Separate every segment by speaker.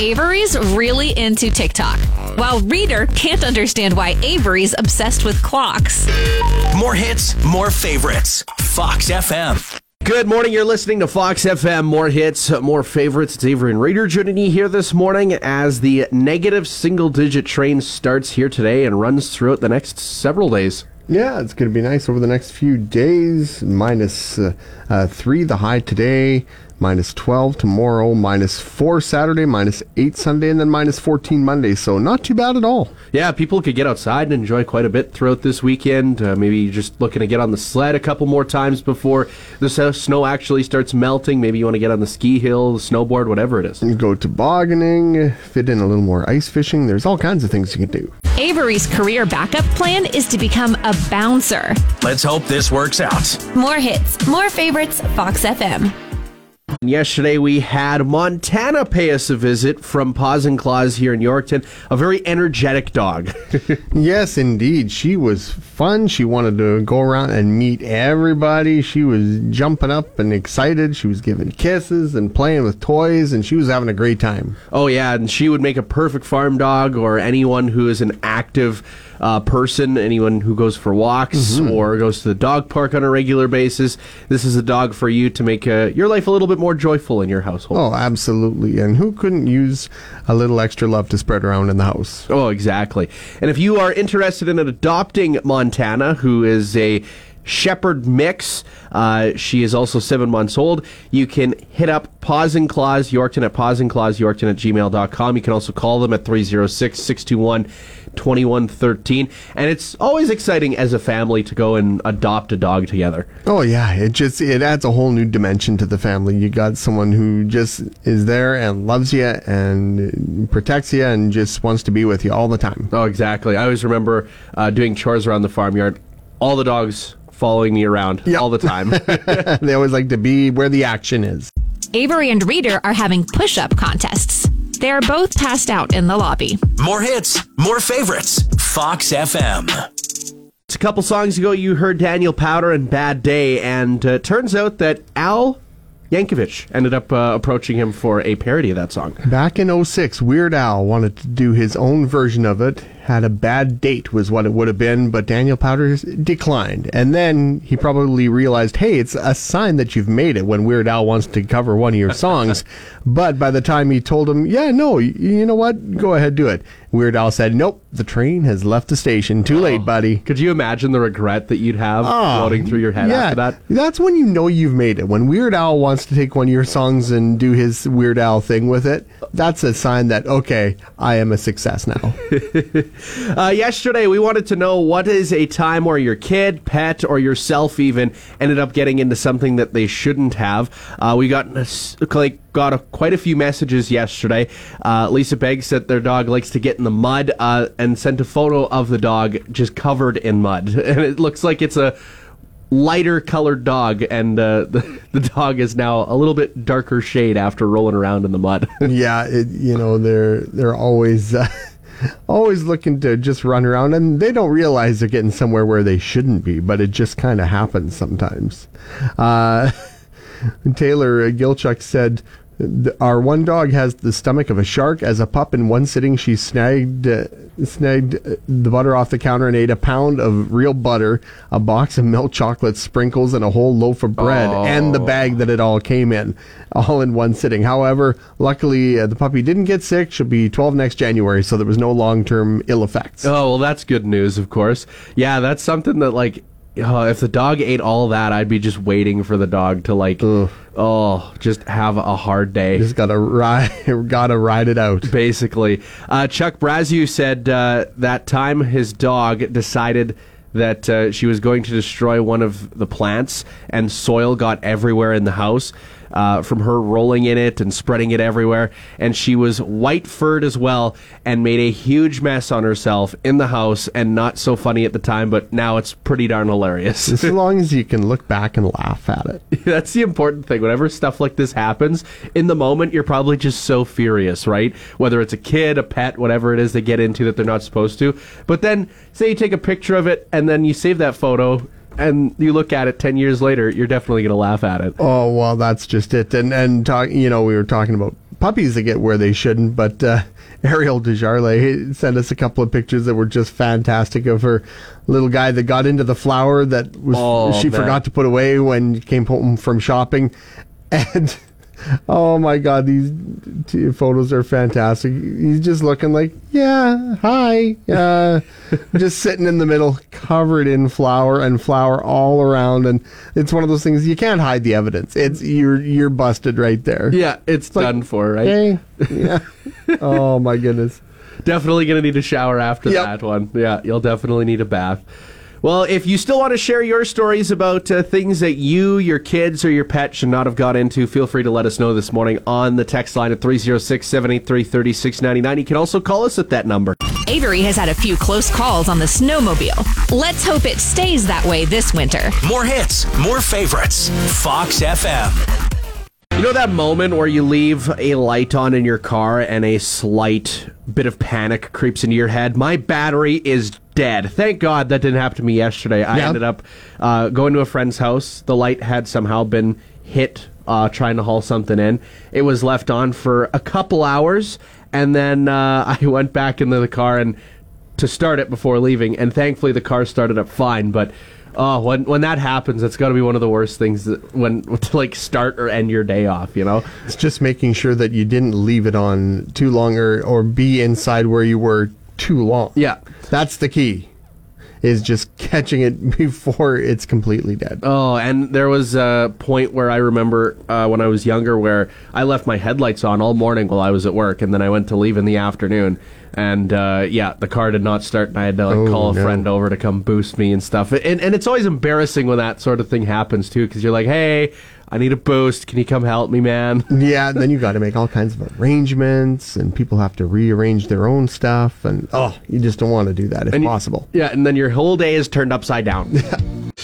Speaker 1: Avery's really into TikTok, while Reader can't understand why Avery's obsessed with clocks.
Speaker 2: More hits, more favorites. Fox FM.
Speaker 3: Good morning. You're listening to Fox FM. More hits, more favorites. It's Avery and Reader joining you here this morning as the negative single digit train starts here today and runs throughout the next several days.
Speaker 4: Yeah, it's going to be nice over the next few days. Minus, uh, uh, three the high today, minus 12 tomorrow, minus four Saturday, minus eight Sunday, and then minus 14 Monday. So not too bad at all.
Speaker 3: Yeah, people could get outside and enjoy quite a bit throughout this weekend. Uh, maybe just looking to get on the sled a couple more times before the snow actually starts melting. Maybe you want to get on the ski hill, the snowboard, whatever it is.
Speaker 4: You go tobogganing, fit in a little more ice fishing. There's all kinds of things you can do.
Speaker 1: Avery's career backup plan is to become a bouncer.
Speaker 2: Let's hope this works out.
Speaker 1: More hits, more favorites, Fox FM.
Speaker 3: Yesterday we had Montana pay us a visit from Paws and Claws here in Yorkton. A very energetic dog.
Speaker 4: Yes, indeed. She was fun. She wanted to go around and meet everybody. She was jumping up and excited. She was giving kisses and playing with toys, and she was having a great time.
Speaker 3: Oh yeah, and she would make a perfect farm dog, or anyone who is an active uh, person, anyone who goes for walks or goes to the dog park on a regular basis. This is a dog for you to make uh, your life a little bit more joyful in your household.
Speaker 4: Oh, absolutely. And who couldn't use a little extra love to spread around in the house?
Speaker 3: Oh, exactly. And if you are interested in adopting Montana, who is a shepherd mix, uh, she is also seven months old. You can hit up Paws and Claws Yorkton at Paws and Claws Yorkton at gmail.com. You can also call them at 306 621 2113. And it's always exciting as a family to go and adopt a dog together.
Speaker 4: Oh yeah, it just it adds a whole new dimension to the family. You got someone who just is there and loves you and protects you and just wants to be with you all the time.
Speaker 3: Oh, exactly. I always remember uh, doing chores around the farmyard, all the dogs following me around
Speaker 4: Yep.
Speaker 3: all the time.
Speaker 4: they always like to be where the action is.
Speaker 1: Avery and Reader are having push up contests. They are both passed out in the lobby.
Speaker 2: More hits, more favorites. Fox FM.
Speaker 3: a couple songs ago, you heard Daniel Powter and Bad Day, and uh, it turns out that Al Yankovic ended up uh, approaching him for a parody of that song.
Speaker 4: Back in 06, Weird Al wanted to do his own version of it. Had a bad date, was what it would have been, but Daniel Powter declined. And then he probably realized, hey, it's a sign that you've made it when Weird Al wants to cover one of your songs. but by the time he told him, yeah, no, you know what? Go ahead, do it. Weird Al said, nope, the train has left the station. Too late, oh. buddy.
Speaker 3: Could you imagine the regret that you'd have
Speaker 4: Oh,
Speaker 3: floating through your head
Speaker 4: yeah,
Speaker 3: after that?
Speaker 4: That's when you know you've made it. When Weird Al wants to take one of your songs and do his Weird Al thing with it, that's a sign that, okay, I am a success now.
Speaker 3: Uh, yesterday, we wanted to know what is a time where your kid, pet, or yourself even ended up getting into something that they shouldn't have. Uh, we got like got a, quite a few messages yesterday. Uh, Lisa Begg said their dog likes to get in the mud uh, and sent a photo of the dog just covered in mud, and it looks like it's a lighter colored dog, and uh, the, the dog is now a little bit darker shade after rolling around in the mud.
Speaker 4: yeah, it, you know they're they're always uh, always looking to just run around, and they don't realize they're getting somewhere where they shouldn't be, but it just kind of happens sometimes. Uh, Taylor Gilchuck said. "Th- Our one dog has the stomach of a shark. As a pup, in one sitting, she snagged uh, snagged uh, the butter off the counter and ate a pound of real butter, a box of milk chocolate sprinkles, and a whole loaf of bread, and the bag that it all came in, all in one sitting. However, luckily, uh, the puppy didn't get sick. She'll be 12 next January, so there was no long term ill effects.
Speaker 3: Oh well, that's good news, of course. Yeah, that's something that like, uh, if the dog ate all that, I'd be just waiting for the dog to like, oh, just have a hard day.
Speaker 4: Just gotta ride, gotta ride it out.
Speaker 3: Basically, uh, Chuck Brazu said uh, that time his dog decided that uh, she was going to destroy one of the plants, and soil got everywhere in the house. Uh, from her rolling in it and spreading it everywhere. And she was white furred as well and made a huge mess on herself in the house and not so funny at the time, but now it's pretty darn hilarious.
Speaker 4: as long as you can look back and laugh at it.
Speaker 3: That's the important thing. Whenever stuff like this happens, in the moment, you're probably just so furious, right? Whether it's a kid, a pet, whatever it is they get into that they're not supposed to. But then, say you take a picture of it and then you save that photo and you look at it 10 years later, you're definitely going to laugh at it.
Speaker 4: Oh well, that's just it. And and talk, you know, we were talking about puppies that get where they shouldn't, but uh, Ariel Desjardins sent us a couple of pictures that were just fantastic of her little guy that got into the flower that was
Speaker 3: Oh,
Speaker 4: she
Speaker 3: man.
Speaker 4: forgot to put away when came home from shopping, and. Oh my God! These t- photos are fantastic. He's just looking like, yeah, hi, uh, just sitting in the middle, covered in flour and flour all around, and it's one of those things you can't hide the evidence. It's you're you're busted right there.
Speaker 3: Yeah, it's,
Speaker 4: like,
Speaker 3: done for, right?
Speaker 4: Hey, yeah. oh my goodness.
Speaker 3: Definitely going to need a shower after
Speaker 4: Yep.
Speaker 3: that one. Yeah, you'll definitely need a bath. Well, if you still want to share your stories about uh, things that you, your kids, or your pet should not have got into, feel free to let us know this morning on the text line at 306 783 3699. You can also call us at that number.
Speaker 1: Avery has had a few close calls on the snowmobile. Let's hope it stays that way this winter.
Speaker 2: More hits, more favorites. Fox FM.
Speaker 3: You know that moment where you leave a light on in your car and a slight bit of panic creeps into your head? My battery is dead. Thank God that didn't happen to me yesterday. I ended up uh, going to a friend's house. The light had somehow been hit uh, trying to haul something in. It was left on for a couple hours, and then uh, I went back into the car and to start it before leaving, and thankfully the car started up fine. But oh, when when that happens, it's got to be one of the worst things that, when to like start or end your day off. You know?
Speaker 4: It's just making sure that you didn't leave it on too long or, or be inside where you were too long.
Speaker 3: Yeah.
Speaker 4: That's the key. Is just catching it before it's completely dead.
Speaker 3: Oh, and there was a point where I remember uh, when I was younger where I left my headlights on all morning while I was at work, and then I went to leave in the afternoon. And uh, yeah, the car did not start, and I had to like
Speaker 4: Oh,
Speaker 3: call a
Speaker 4: no.
Speaker 3: friend over to come boost me and stuff. And and it's always embarrassing when that sort of thing happens too, because you're like, hey, I need a boost. Can you come help me, man?
Speaker 4: Yeah, and then you got to make all kinds of arrangements, and people have to rearrange their own stuff, and oh, oh. you just don't want to do that if
Speaker 3: And you-
Speaker 4: possible.
Speaker 3: Yeah, and then your whole day is turned upside down.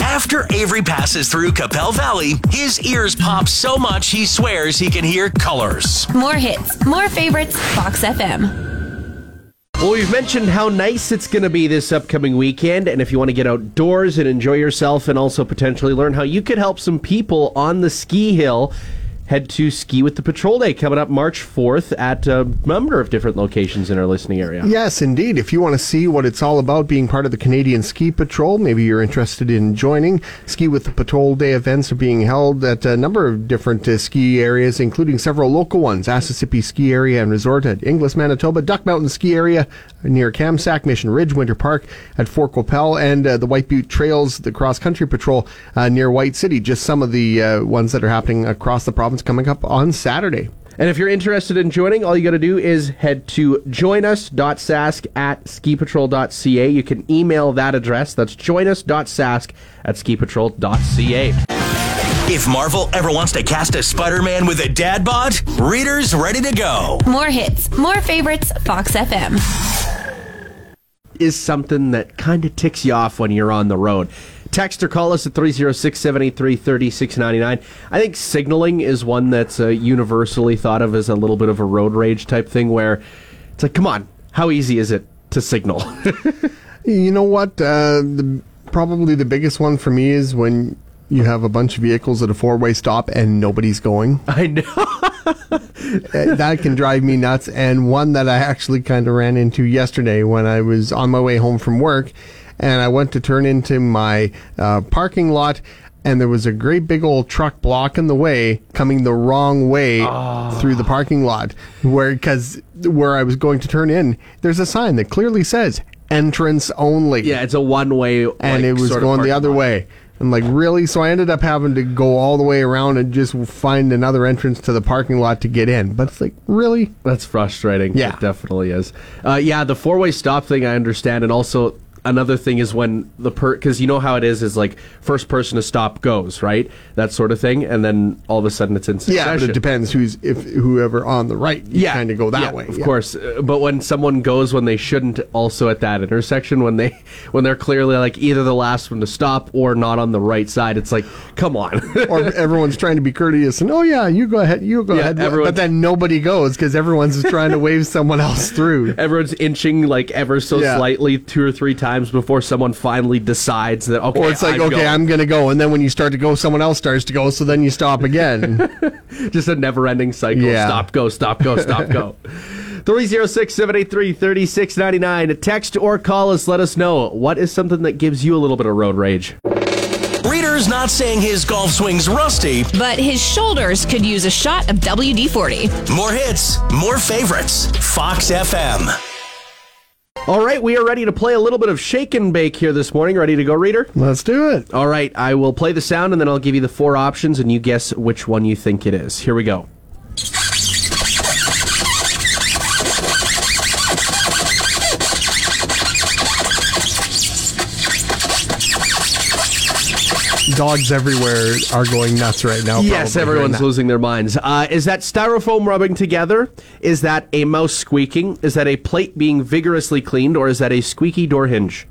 Speaker 2: After Avery passes through Qu'Appelle Valley, his ears pop so much he swears he can hear colors.
Speaker 1: More hits, more favorites, Fox FM.
Speaker 3: Well, we've mentioned how nice it's going to be this upcoming weekend, and if you want to get outdoors and enjoy yourself and also potentially learn how you could help some people on the ski hill, head to Ski with the Patrol Day coming up March 4th at a number of different locations in our listening area.
Speaker 4: Yes, indeed. If you want to see what it's all about being part of the Canadian Ski Patrol, maybe you're interested in joining. Ski with the Patrol Day events are being held at a number of different uh, ski areas, including several local ones Asessippi Ski Area and Resort at Inglis, Manitoba, Duck Mountain Ski Area near Kamsack, Mission Ridge, Winter Park at Fort Qu'Appelle, and uh, the White Butte Trails, the Cross Country Patrol uh, near White City. Just some of the uh, ones that are happening across the province coming up on Saturday.
Speaker 3: And if you're interested in joining, all you got to do is head to joinus.sask at skipatrol.ca. You can email that address. That's joinus.sask at skipatrol.ca.
Speaker 2: If Marvel ever wants to cast a Spider Man with a dad bod, readers ready to go.
Speaker 1: More hits, more favorites, Fox FM.
Speaker 3: is something that kind of ticks you off when you're on the road. Text or call us at 306 783 3699. I think signaling is one that's uh, universally thought of as a little bit of a road rage type thing where it's like, come on, how easy is it to signal?
Speaker 4: You know what? Uh, the, probably the biggest one for me is when you have a bunch of vehicles at a four-way stop and nobody's going.
Speaker 3: I know.
Speaker 4: That can drive me nuts. And one that I actually kind of ran into yesterday when I was on my way home from work, and I went to turn into my uh, parking lot. And there was a great big old truck blocking the way, coming the wrong way through the parking lot, where because where I was going to turn in, there's a sign that clearly says "entrance only."
Speaker 3: Yeah, it's a one way.
Speaker 4: and it was going the other way. I'm like, really? So I ended up having to go all the way around and just find another entrance to the parking lot to get in. But it's like, really?
Speaker 3: That's frustrating.
Speaker 4: Yeah.
Speaker 3: It definitely is. Uh, yeah, the four way stop thing I understand, and also another thing is when the per because you know how it is is like first person to stop goes right that sort of thing and then all of a sudden it's in succession.
Speaker 4: Yeah, but it depends who's if whoever on the right. You
Speaker 3: yeah,
Speaker 4: kind of go that
Speaker 3: yeah,
Speaker 4: way.
Speaker 3: Of
Speaker 4: yeah.
Speaker 3: course, Uh, but when someone goes when they shouldn't, also at that intersection, when they when they're clearly like either the last one to stop or not on the right side, it's like, come on.
Speaker 4: or everyone's trying to be courteous and oh yeah, you go ahead, you go
Speaker 3: Yeah,
Speaker 4: ahead. but then nobody goes because everyone's trying to wave someone else through.
Speaker 3: Everyone's inching like ever so slightly two or three times before someone finally decides that okay,
Speaker 4: Or it's like,
Speaker 3: I'm
Speaker 4: okay,
Speaker 3: going.
Speaker 4: I'm gonna go, and then when you start to go, someone else starts to go, so then you stop again.
Speaker 3: just a never-ending cycle.
Speaker 4: Yeah.
Speaker 3: Stop, go, stop, go, stop, go. 306-783-3699. Text or call us. Let us know what is something that gives you a little bit of road rage.
Speaker 2: Reader's not saying his golf swing's rusty.
Speaker 1: But his shoulders could use a shot of WD 40.
Speaker 2: More hits, more favorites. Fox FM.
Speaker 3: All right, we are ready to play a little bit of shake and bake here this morning. Ready to go, reader?
Speaker 4: Let's do it.
Speaker 3: All right, I will play the sound and then I'll give you the four options and you guess which one you think it is. Here we go.
Speaker 4: Dogs everywhere are going nuts right now.
Speaker 3: Yes,
Speaker 4: probably,
Speaker 3: everyone's losing their minds. Uh, is that styrofoam rubbing together? Is that a mouse squeaking? Is that a plate being vigorously cleaned? Or is that a squeaky door hinge?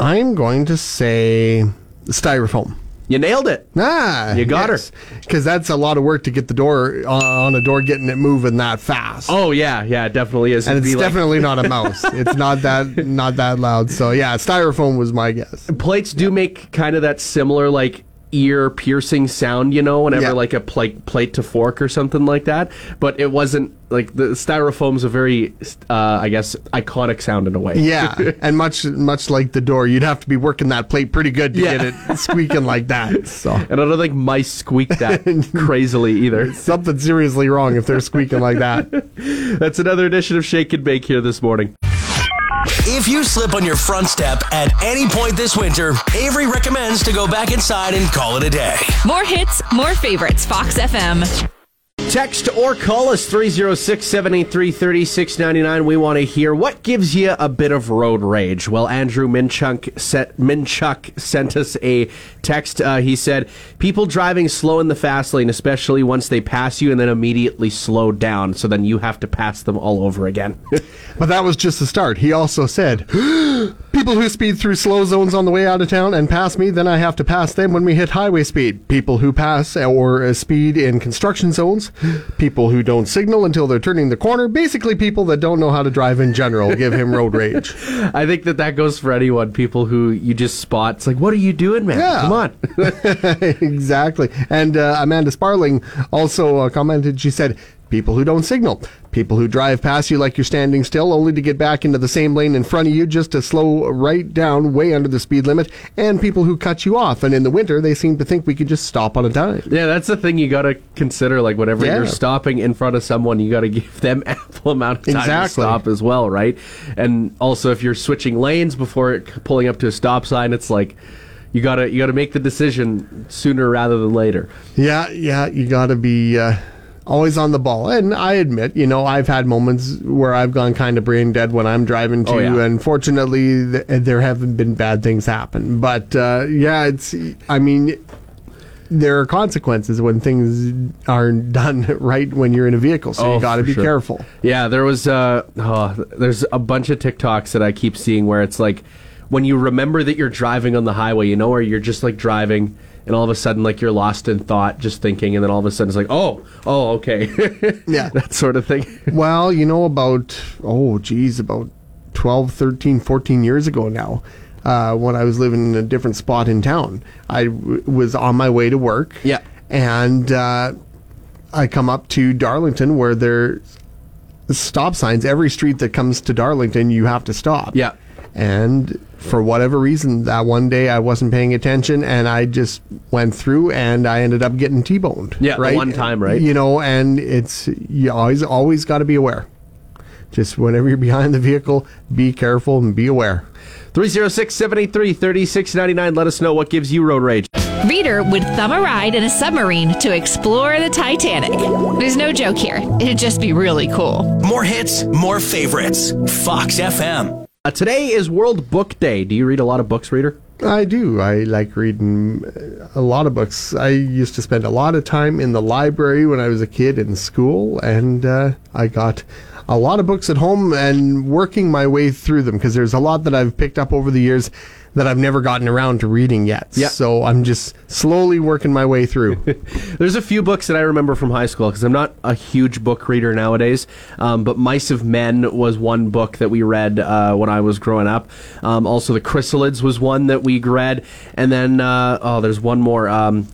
Speaker 4: I'm going to say styrofoam.
Speaker 3: You nailed it.
Speaker 4: Ah,
Speaker 3: You got her.
Speaker 4: Because that's a lot of work to get the door on, on a door, getting it moving that fast.
Speaker 3: Oh yeah, yeah, it definitely is.
Speaker 4: and
Speaker 3: It'd
Speaker 4: it's
Speaker 3: be like-
Speaker 4: definitely not a mouse. It's not that not that loud. So yeah, styrofoam was my guess.
Speaker 3: plates do make kind of that similar like ear piercing sound, you know, whenever
Speaker 4: Yeah.
Speaker 3: like a plate plate to fork or something like that. But it wasn't like the styrofoam's a very, uh, I guess, iconic sound in a way.
Speaker 4: Yeah, and much much like the door, you'd have to be working that plate pretty good to
Speaker 3: Yeah.
Speaker 4: get it squeaking like that. So
Speaker 3: And I don't think mice squeak that crazily either.
Speaker 4: something seriously wrong if they're squeaking like that.
Speaker 3: That's another edition of Shake and Bake here this morning.
Speaker 2: If you slip on your front step at any point this winter, Avery recommends to go back inside and call it a day.
Speaker 1: More hits, more favorites. Fox FM.
Speaker 3: Text or call us 306 783 3699. We want to hear what gives you a bit of road rage. Well, Andrew Minchuk, set, Minchuk sent us a text. Uh, he said, People driving slow in the fast lane, especially once they pass you and then immediately slow down. So then you have to pass them all over again.
Speaker 4: But that was just the start. He also said, People who speed through slow zones on the way out of town and pass me, then I have to pass them when we hit highway speed. People who pass or uh, speed in construction zones. People who don't signal until they're turning the corner. Basically, people that don't know how to drive in general give him road rage.
Speaker 3: I think that that goes for anyone. People who you just spot. It's like, what are you doing, man?
Speaker 4: Yeah.
Speaker 3: Come on.
Speaker 4: exactly. And uh, Amanda Sparling also uh, commented, she said, People who don't signal. People who drive past you like you're standing still, only to get back into the same lane in front of you just to slow right down way under the speed limit. And people who cut you off. And in the winter, they seem to think we could just stop on a dime.
Speaker 3: Yeah, that's the thing you got to consider. Like, whenever
Speaker 4: Yeah.
Speaker 3: you're stopping in front of someone, you got to give them ample amount of time to stop as well, right? And also, if you're switching lanes before pulling up to a stop sign, it's like you gotta you gotta make the decision sooner rather than later.
Speaker 4: Yeah, yeah, you got to be uh, always on the ball. And I admit, you know, I've had moments where I've gone kind of brain dead when I'm driving too.
Speaker 3: Oh, yeah.
Speaker 4: And fortunately, th- there haven't been bad things happen. But uh, yeah, it's, I mean, there are consequences when things aren't done right when you're in a vehicle. So
Speaker 3: Oh,
Speaker 4: you got to be
Speaker 3: sure.
Speaker 4: careful.
Speaker 3: Yeah, there was uh, oh, there's a bunch of TikToks that I keep seeing where it's like when you remember that you're driving on the highway, you know, where you're just like driving. And all of a sudden, like you're lost in thought, just thinking, and then all of a sudden it's like, oh, oh, okay,
Speaker 4: Yeah.
Speaker 3: that sort of thing.
Speaker 4: Well, you know, about, oh, geez, about 12, 13, 14 years ago now, uh, when I was living in a different spot in town, I w- was on my way to work.
Speaker 3: Yeah.
Speaker 4: And uh, I come up to Darlington where there's stop signs. Every street that comes to Darlington, you have to stop.
Speaker 3: Yeah.
Speaker 4: And for whatever reason, that one day I wasn't paying attention and I just went through and I ended up getting T-boned.
Speaker 3: Yeah, the one time, right?
Speaker 4: You know, and it's you always always got to be aware. Just whenever you're behind the vehicle, be careful and be aware.
Speaker 3: 306 783 3699. Let us know what gives you road rage.
Speaker 1: Reader would thumb a ride in a submarine to explore the Titanic. There's no joke here. It'd just be really cool.
Speaker 2: More hits, more favorites. Fox FM.
Speaker 3: Uh, today is World Book Day. Do you read a lot of books, reader?
Speaker 4: I do. I like reading uh, a lot of books. I used to spend a lot of time in the library when I was a kid in school, and uh, I got a lot of books at home and working my way through them because there's a lot that I've picked up over the years that I've never gotten around to reading yet.
Speaker 3: Yeah.
Speaker 4: So I'm just slowly working my way through.
Speaker 3: There's a few books that I remember from high school because I'm not a huge book reader nowadays. Um, but Mice of Men was one book that we read uh, when I was growing up. Um, also, The Chrysalids was one that we read. And then, uh, oh, there's one more. Um,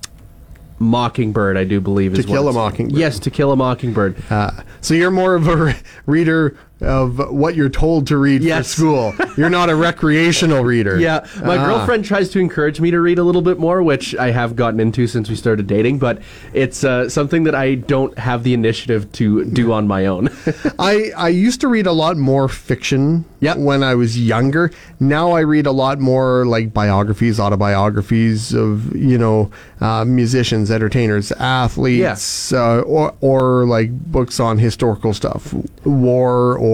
Speaker 3: Mockingbird, I do believe, is
Speaker 4: To Kill
Speaker 3: what
Speaker 4: a Mockingbird.
Speaker 3: Yes, To Kill a Mockingbird.
Speaker 4: Uh, so you're more of a re- reader of what you're told to read
Speaker 3: Yes.
Speaker 4: for school. You're not a recreational reader.
Speaker 3: Yeah, my
Speaker 4: Ah.
Speaker 3: girlfriend tries to encourage me to read a little bit more, which I have gotten into since we started dating, but it's uh, something that I don't have the initiative to do on my own.
Speaker 4: I, I used to read a lot more fiction
Speaker 3: Yep.
Speaker 4: when I was younger. Now I read a lot more like biographies, autobiographies of, you know, uh, musicians, entertainers, athletes, uh, or, or like books on historical stuff, war or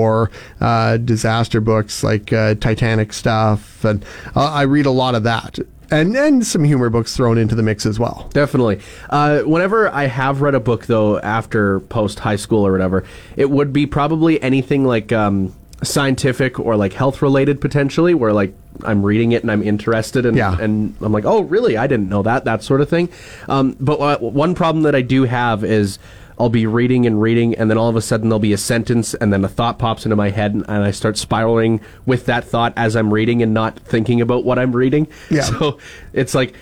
Speaker 4: uh, disaster books like uh, Titanic stuff. And uh, I read a lot of that. And, and some humor books thrown into the mix as well.
Speaker 3: Definitely. Uh, whenever I have read a book, though, after post high school or whatever, it would be probably anything like um, scientific or like health related potentially, where like I'm reading it and I'm interested and,
Speaker 4: Yeah.
Speaker 3: and I'm like, oh, really? I didn't know that, that sort of thing. Um, but uh, one problem that I do have is. I'll be reading and reading, and then all of a sudden there'll be a sentence, and then a thought pops into my head, and, and I start spiraling with that thought as I'm reading and not thinking about what I'm reading.
Speaker 4: Yeah.
Speaker 3: So it's like,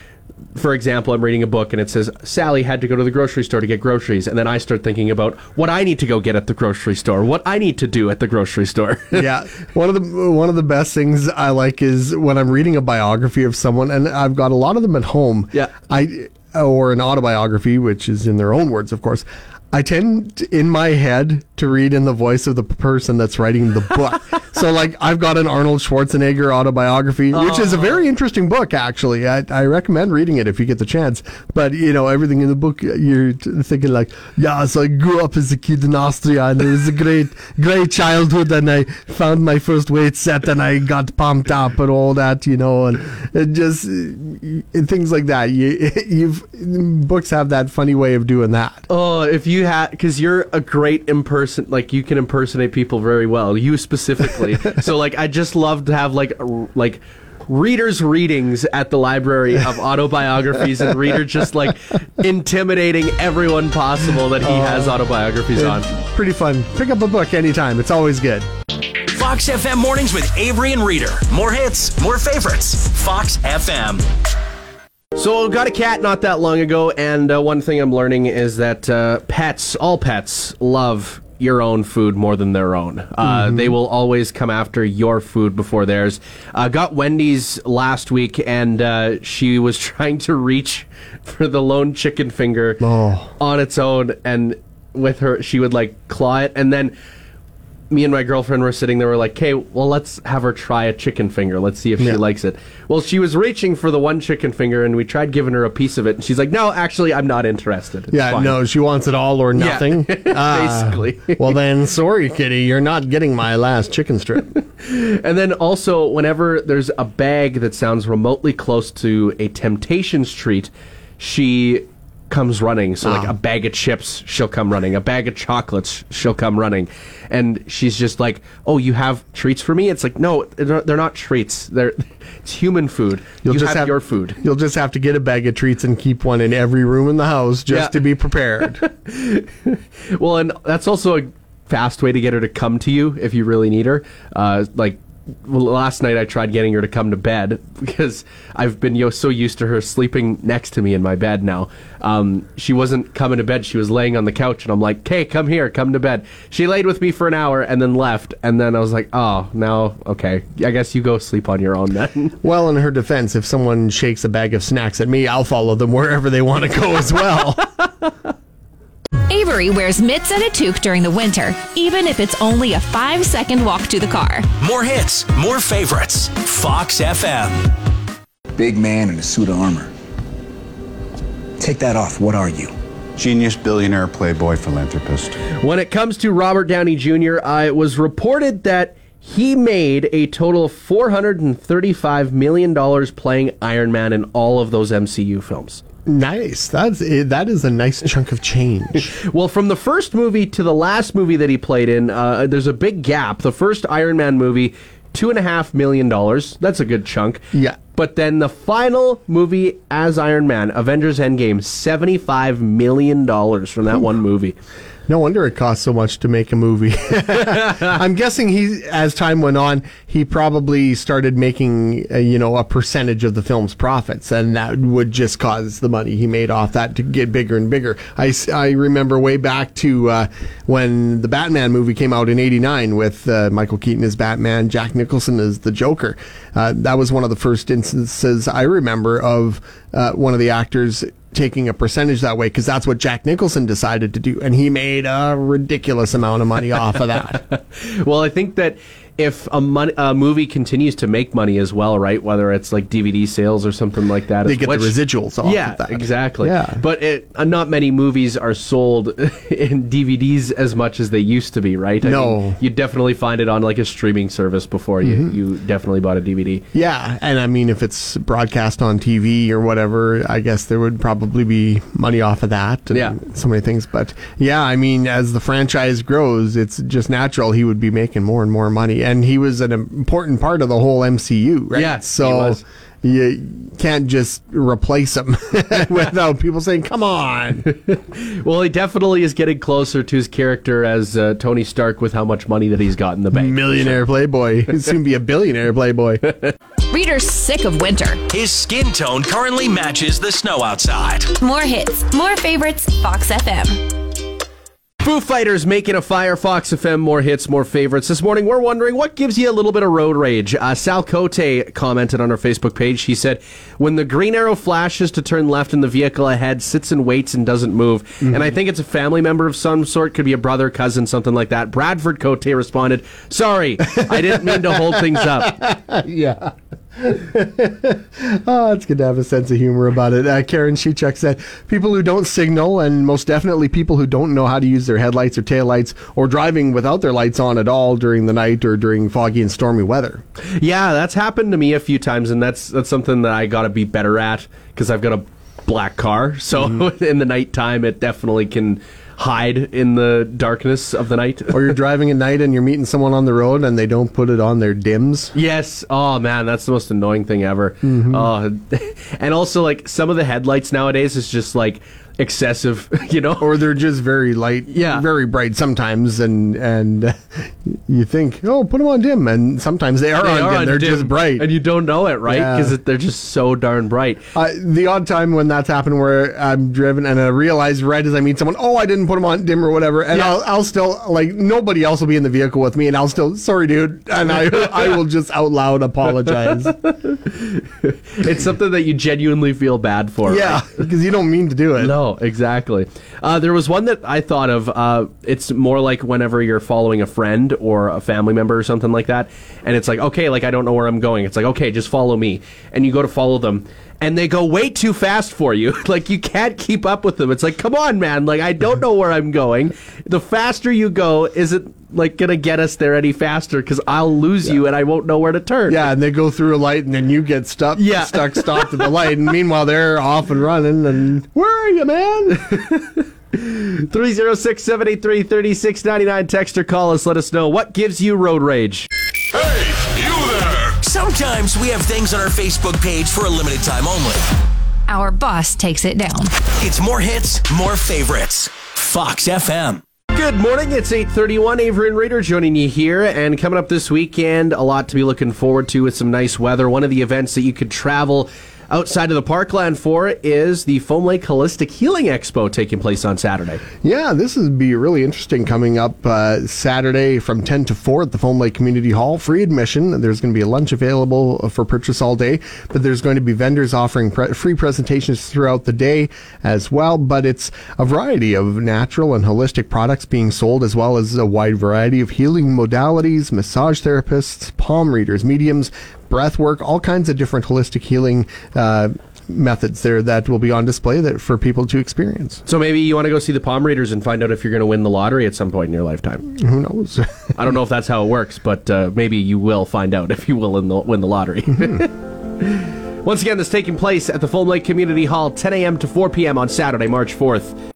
Speaker 3: for example, I'm reading a book and it says Sally had to go to the grocery store to get groceries, and then I start thinking about what I need to go get at the grocery store, what I need to do at the grocery store.
Speaker 4: yeah, one of the one of the best things I like is when I'm reading a biography of someone, and I've got a lot of them at home.
Speaker 3: Yeah.
Speaker 4: I or an autobiography, which is in their own words, of course. I tend in my head to read in the voice of the person that's writing the book. so, like, I've got an Arnold Schwarzenegger autobiography, which is a very interesting book, actually. I, I recommend reading it if you get the chance. But, you know, everything in the book, you're thinking, like, yeah, so I grew up as a kid in Austria, and it was a great, great childhood, and I found my first weight set, and I got pumped up and all that, you know, and it just uh, things like that. You, you've books have that funny way of doing that.
Speaker 3: Oh, if you had, because you're a great imperson, like you can impersonate people very well. You specifically. so, like, I just love to have like, r- like readers' readings at the library of autobiographies, and reader just like intimidating everyone possible that he oh. has autobiographies on.
Speaker 4: Pretty fun. Pick up a book anytime. It's always good.
Speaker 2: Fox FM mornings with Avery and Reader. More hits, more favorites. Fox FM.
Speaker 3: So, got a cat not that long ago, and uh, one thing I'm learning is that uh, pets, all pets, love your own food more than their own. Uh, They will always come after your food before theirs. Uh, got Wendy's last week, and uh, she was trying to reach for the lone chicken finger
Speaker 4: Oh.
Speaker 3: on its own, and with her, she would like claw it, and then me and my girlfriend were sitting there. We're like, "Okay, well, let's have her try a chicken finger. Let's see if she
Speaker 4: Yeah.
Speaker 3: likes it." Well, she was reaching for the one chicken finger, and we tried giving her a piece of it, and she's like, "No, actually, I'm not interested." It's
Speaker 4: Yeah,
Speaker 3: fine."
Speaker 4: no, she wants it all or nothing. Ah,
Speaker 3: basically.
Speaker 4: well, then, sorry, kitty, you're not getting my last chicken strip.
Speaker 3: And then also, whenever there's a bag that sounds remotely close to a Temptations treat, she comes running. So, like
Speaker 4: Ah.
Speaker 3: a bag of chips, she'll come running. A bag of chocolates, she'll come running. And she's just like, "Oh, you have treats for me?" It's like, no, they're not, treats. They're it's human food.
Speaker 4: You'll
Speaker 3: you
Speaker 4: just
Speaker 3: have,
Speaker 4: have
Speaker 3: your food.
Speaker 4: You'll just have to get a bag of treats and keep one in every room in the house just
Speaker 3: Yeah.
Speaker 4: to be prepared.
Speaker 3: Well, and that's also a fast way to get her to come to you if you really need her. Uh, like last night, I tried getting her to come to bed because I've been yo- so used to her sleeping next to me in my bed now. Um, she wasn't coming to bed; she was laying on the couch, and I'm like, "Okay, come here, come to bed." She laid with me for an hour and then left, and then I was like, "Oh, now okay, I guess you go sleep on your own then."
Speaker 4: well, in her defense, if someone shakes a bag of snacks at me, I'll follow them wherever they want to go as well.
Speaker 1: Avery wears mitts and a toque during the winter, even if it's only a five second walk to the car.
Speaker 2: More hits, more favorites. Fox FM.
Speaker 5: Big man in a suit of armor. Take that off. What are you?
Speaker 6: Genius, billionaire, playboy, philanthropist.
Speaker 3: When it comes to Robert Downey Jr., uh, it was reported that He made a total of $435 million playing Iron Man in all of those MCU films.
Speaker 4: Nice. That's that is a nice chunk of change.
Speaker 3: Well, from the first movie to the last movie that he played in, uh, there's a big gap. The first Iron Man movie, two and a half million dollars. That's a good chunk.
Speaker 4: Yeah.
Speaker 3: But then the final movie as Iron Man, Avengers Endgame, $75 million from that one movie.
Speaker 4: No wonder it costs so much to make a movie. I'm guessing he, as time went on, he probably started making, uh, you know, a percentage of the film's profits, and that would just cause the money he made off that to get bigger and bigger. I, I remember way back to uh, when the Batman movie came out in '89 with uh, Michael Keaton as Batman, Jack Nicholson as the Joker. Uh, that was one of the first instances I remember of uh, one of the actors taking a percentage that way because that's what Jack Nicholson decided to do, and he made a ridiculous amount of money off of that.
Speaker 3: Well, I think that if a, mon- a movie continues to make money as well, right? Whether it's like DVD sales or something like that,
Speaker 4: They get the residuals off
Speaker 3: Yeah,
Speaker 4: of that.
Speaker 3: exactly.
Speaker 4: Yeah.
Speaker 3: but it, uh, not many movies are sold in DVDs as much as they used to be, right? I
Speaker 4: No.
Speaker 3: mean, you definitely find it on like a streaming service before you
Speaker 4: Mm-hmm.
Speaker 3: you definitely bought a DVD.
Speaker 4: Yeah, and I mean, if it's broadcast on TV or whatever, I guess there would probably be money off of that. And
Speaker 3: Yeah.
Speaker 4: so many things. But yeah, I mean, as the franchise grows, it's just natural he would be making more and more money, and he was an important part of the whole MCU, right?
Speaker 3: Yeah, he
Speaker 4: so.
Speaker 3: was.
Speaker 4: You can't just replace him without people saying, "Come on."
Speaker 3: Well, he definitely is getting closer to his character as uh, Tony Stark with how much money that he's got in the bank.
Speaker 4: Millionaire playboy. He'll soon be a billionaire playboy.
Speaker 1: Reader's sick of winter.
Speaker 2: His skin tone currently matches the snow outside.
Speaker 7: More hits, more favorites, Fox FM.
Speaker 3: Foo Fighters making a Firefox FM more hits, more favorites. This morning, we're wondering what gives you a little bit of road rage. Uh, Sal Cote commented on our Facebook page. He said, "When the green arrow flashes to turn left and the vehicle ahead sits and waits and doesn't move." And I think it's a family member of some sort, could be a brother, cousin, something like that. Bradford Cote responded, "Sorry, I didn't mean to hold things up."
Speaker 4: yeah. oh, it's good to have a sense of humor about it. Uh, Karen Shechuk said, people who don't signal, and most definitely people who don't know how to use their headlights or taillights, or driving without their lights on at all during the night or during foggy and stormy weather.
Speaker 3: Yeah, that's happened to me a few times, and that's that's something that I got to be better at because I've got a black car. So in the nighttime, it definitely can hide in the darkness of the night.
Speaker 4: Or you're driving at night and you're meeting someone on the road and they don't put it on their dims.
Speaker 3: Yes. Oh man, that's the most annoying thing ever. Mm-hmm. Oh, and also like some of the headlights nowadays is just like excessive. You know.
Speaker 4: Or they're just very light,
Speaker 3: Yeah.
Speaker 4: very bright sometimes, and and you think, oh, put them on dim, and sometimes they are
Speaker 3: They
Speaker 4: on
Speaker 3: are
Speaker 4: dim.
Speaker 3: on
Speaker 4: They're
Speaker 3: dim,
Speaker 4: just bright.
Speaker 3: and you don't know it, right?
Speaker 4: Yeah.
Speaker 3: Because they're just so darn bright.
Speaker 4: Uh, the odd time when that's happened where I'm driven and I realize right as I meet someone, oh, I didn't put them on dim or whatever, and
Speaker 3: Yeah.
Speaker 4: I'll, I'll still like nobody else will be in the vehicle with me, and I'll still, sorry, dude, and I I will just out loud apologize.
Speaker 3: It's something that you genuinely feel bad for.
Speaker 4: yeah, because you don't mean to do it.
Speaker 3: No, exactly. Uh, there was one that I thought of. Uh, it's more like whenever you're following a friend or a family member or something like that, and it's like, okay, like I don't know where I'm going. It's like, okay, just follow me, and you go to follow them, and they go way too fast for you. like you can't keep up with them. It's like, come on, man. Like I don't know where I'm going. The faster you go, is it like gonna get us there any faster because I'll lose you and I won't know where to turn.
Speaker 4: Yeah, and they go through a light, and then you get stuck,
Speaker 3: Yeah.
Speaker 4: stuck, stopped at the light, and meanwhile they're off and running. And where are you, man?
Speaker 3: 306 783 3699. Text or call us. Let us know what gives you road rage.
Speaker 2: Hey, you there! Sometimes we have things on our Facebook page for a limited time only.
Speaker 1: Our boss takes it down.
Speaker 2: It's more hits, more favorites. Fox FM.
Speaker 3: Good morning. It's 8:31. Avery and Raider joining you here, and coming up this weekend, a lot to be looking forward to with some nice weather. One of the events that you could travel outside of the parkland for is the Foam Lake Holistic Healing Expo taking place on Saturday.
Speaker 4: Yeah, this would be really interesting coming up uh, Saturday from 10 to 4 at the Foam Lake Community Hall. Free admission. There's going to be a lunch available for purchase all day, but there's going to be vendors offering pre- free presentations throughout the day as well. But it's a variety of natural and holistic products being sold, as well as a wide variety of healing modalities, massage therapists, palm readers, mediums, breath work, all kinds of different holistic healing uh, methods there that will be on display that for people to experience.
Speaker 3: So maybe you want to go see the Palm Readers and find out if you're going to win the lottery at some point in your lifetime.
Speaker 4: Who knows?
Speaker 3: I don't know if that's how it works, but uh, maybe you will find out if you will in the, win the lottery. Once again, this taking place at the Foam Lake Community Hall, 10 a.m. to 4 p.m. on Saturday, March 4th.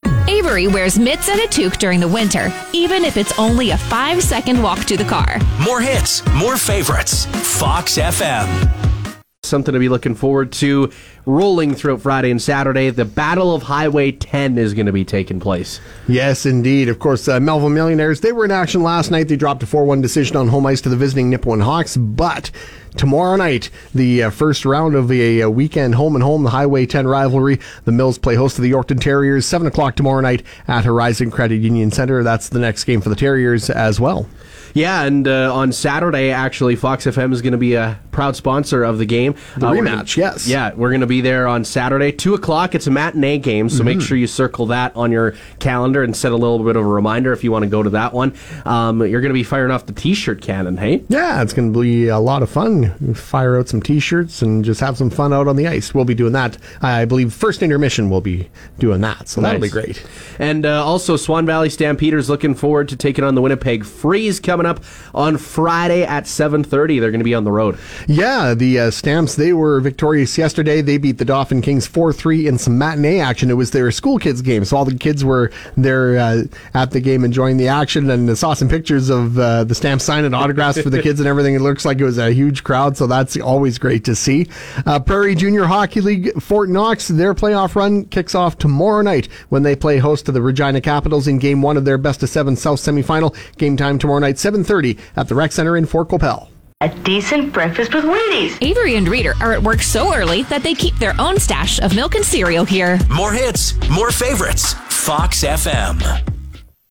Speaker 1: Wears mitts and a toque during the winter, even if it's only a five second walk to the car.
Speaker 2: More hits, more favorites. Fox FM.
Speaker 3: Something to be looking forward to rolling throughout Friday and Saturday. The Battle of Highway 10 is going to be taking place.
Speaker 4: Yes, indeed. Of course, uh, Melville Millionaires, they were in action last night. They dropped a 4 1 decision on home ice to the visiting Nipawin Hawks, but tomorrow night, the uh, first round of uh, weekend home and home, the Highway 10 rivalry. The Mills play host to the Yorkton Terriers, 7 o'clock tomorrow night at Horizon Credit Union Center. That's the next game for the Terriers as well.
Speaker 3: Yeah, and uh, on Saturday, actually, Fox FM is going to be a proud sponsor of the game.
Speaker 4: The
Speaker 3: uh,
Speaker 4: rematch,
Speaker 3: gonna,
Speaker 4: yes.
Speaker 3: Yeah, we're going to be there on Saturday, 2 o'clock. It's a matinee game, so mm-hmm. make sure you circle that on your calendar and set a little bit of a reminder if you want to go to that one. Um, you're going to be firing off the t shirt cannon, hey?
Speaker 4: Yeah, it's going to be a lot of fun. Fire out some t shirts and just have some fun out on the ice. We'll be doing that. I believe first intermission we'll be doing that, so nice. that'll be great.
Speaker 3: And uh, also, Swan Valley Stampeders looking forward to taking on the Winnipeg Freeze coming up on Friday at 7.30. They're going to be on the road.
Speaker 4: Yeah, the uh, Stamps, they were victorious yesterday. They beat the Dauphin Kings 4-3 in some matinee action. It was their school kids game, so all the kids were there uh, at the game enjoying the action and saw some pictures of uh, the Stamps signing autographs for the kids and everything. It looks like it was a huge crowd, so that's always great to see. Uh, Prairie Junior Hockey League Fort Knights, their playoff run kicks off tomorrow night when they play host to the Regina Capitals in game one of their best of seven South semifinal. Game time tomorrow night, 7.30 at the Rec Center in Fort Qu'Appelle.
Speaker 8: A decent breakfast with Wheaties.
Speaker 1: Avery and Reader are at work so early that they keep their own stash of milk and cereal here.
Speaker 2: More hits, more favorites. Fox FM.